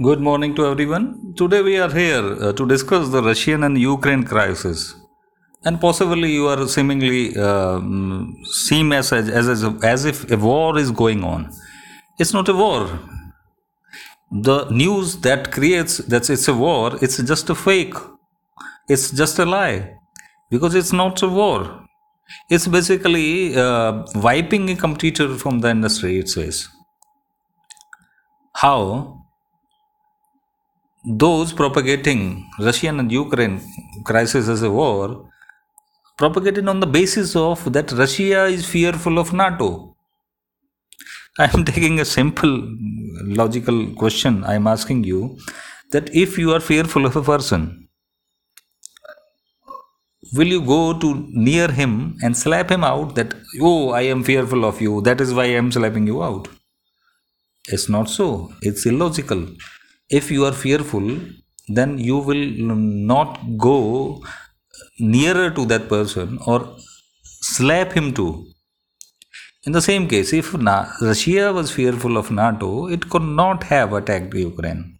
Good morning to everyone. Today we are here uh, to discuss the Russian and Ukraine crisis. And possibly you are seemingly uh, mm, seem as, as, as, as if a war is going on. It's not a war. The news that creates that it's a war, it's just a fake. It's just a lie. Because it's not a war. It's basically uh, wiping a competitor from the industry, it says. How? Those propagating Russian and Ukraine crisis as a war propagated on the basis of that Russia is fearful of NATO. I am taking a simple logical question. I am asking you that if you are fearful of a person, will you go to near him and slap him out that, oh, I am fearful of you, that is why I am slapping you out? It's not so. It's illogical if you are fearful then you will not go nearer to that person or slap him too. In the same case if Na- russia was fearful of nato it could not have attacked ukraine.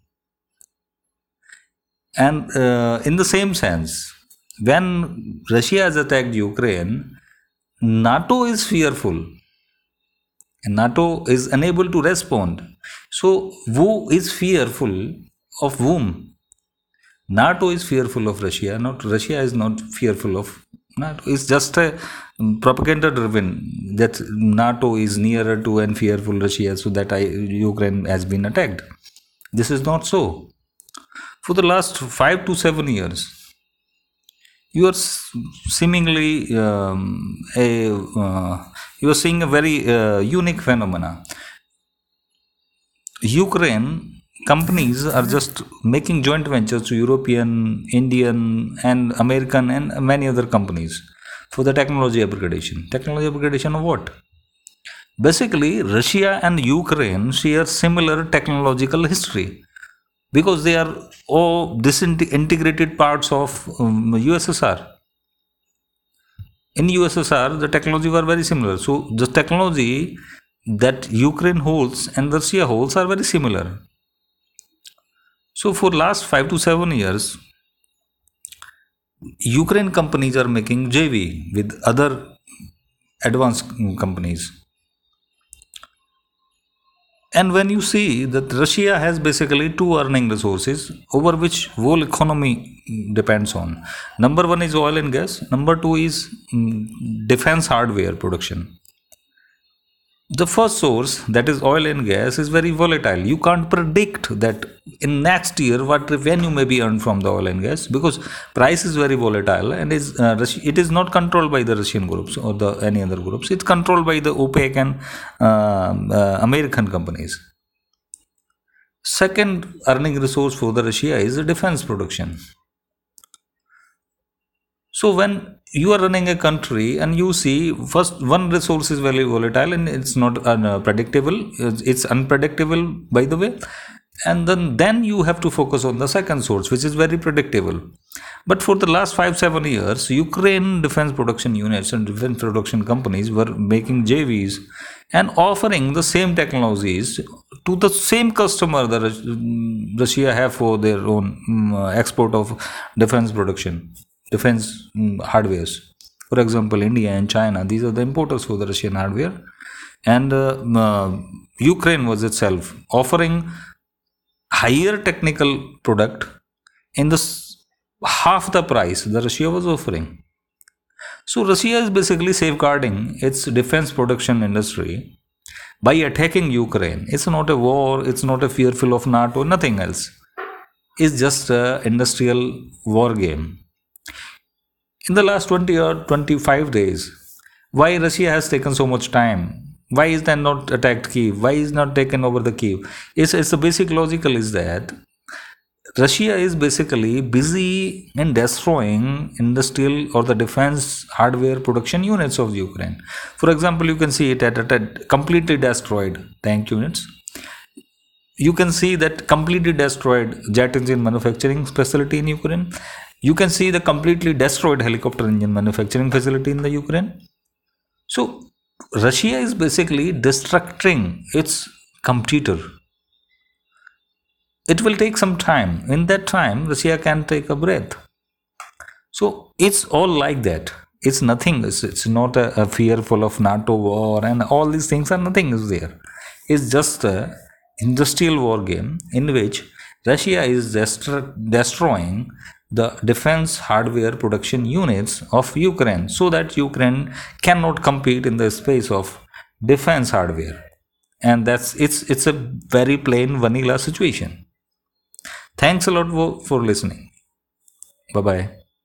And uh, in the same sense when russia has attacked ukraine nato is fearful nato is unable to respond so, who is fearful of whom? NATO is fearful of Russia, not Russia is not fearful of NATO. It's just a propaganda driven that NATO is nearer to and fearful Russia, so that I, Ukraine has been attacked. This is not so. For the last five to seven years, you are seemingly um, a uh, you are seeing a very uh, unique phenomena Ukraine companies are just making joint ventures to European, Indian, and American, and many other companies for the technology upgradation. Technology upgradation of what? Basically, Russia and Ukraine share similar technological history because they are all disintegrated parts of um, USSR. In USSR, the technology were very similar. So the technology that Ukraine holds and Russia holds are very similar. So for last 5 to 7 years Ukraine companies are making JV with other advanced companies. And when you see that Russia has basically two earning resources over which whole economy depends on. Number one is oil and gas. Number two is mm, defense hardware production the first source that is oil and gas is very volatile you can't predict that in next year what revenue may be earned from the oil and gas because price is very volatile and is uh, it is not controlled by the russian groups or the any other groups. It's controlled by the opec and uh, uh, american companies. Second earning resource for the russia is the defense production. So when you are running a country and you see first one resource is very volatile and it's not predictable it's unpredictable by the way and then then you have to focus on the second source which is very predictable but for the last 5 7 years ukraine defense production units and defense production companies were making jvs and offering the same technologies to the same customer that russia have for their own um, export of defense production defense mm, hardwares. For example, India and China, these are the importers for the Russian hardware. And uh, uh, Ukraine was itself offering higher technical product in the half the price that Russia was offering. So Russia is basically safeguarding its defense production industry by attacking Ukraine. It's not a war, it's not a fearful of NATO, nothing else. It's just an industrial war game in the last 20 or 25 days why russia has taken so much time why is that not attacked kiev why is not taken over the kiev it's, it's the basic logical is that russia is basically busy in destroying industrial or the defense hardware production units of ukraine. For example you can see it at, at completely destroyed tank units. You can see that completely destroyed jet engine manufacturing facility in ukraine. You can see the completely destroyed helicopter engine manufacturing facility in the Ukraine. So, Russia is basically destructing its competitor. it will take some time. In that time, Russia can take a breath. So it's all like that. It's nothing. It's, it's not a, a fearful of NATO war and all these things are nothing is there. It's just a industrial war game in which Russia is destro- destroying the defense hardware production units of Ukraine so that Ukraine cannot compete in the space of defense hardware. And that's it's it's a very plain vanilla situation. Thanks a lot for, listening. Bye bye.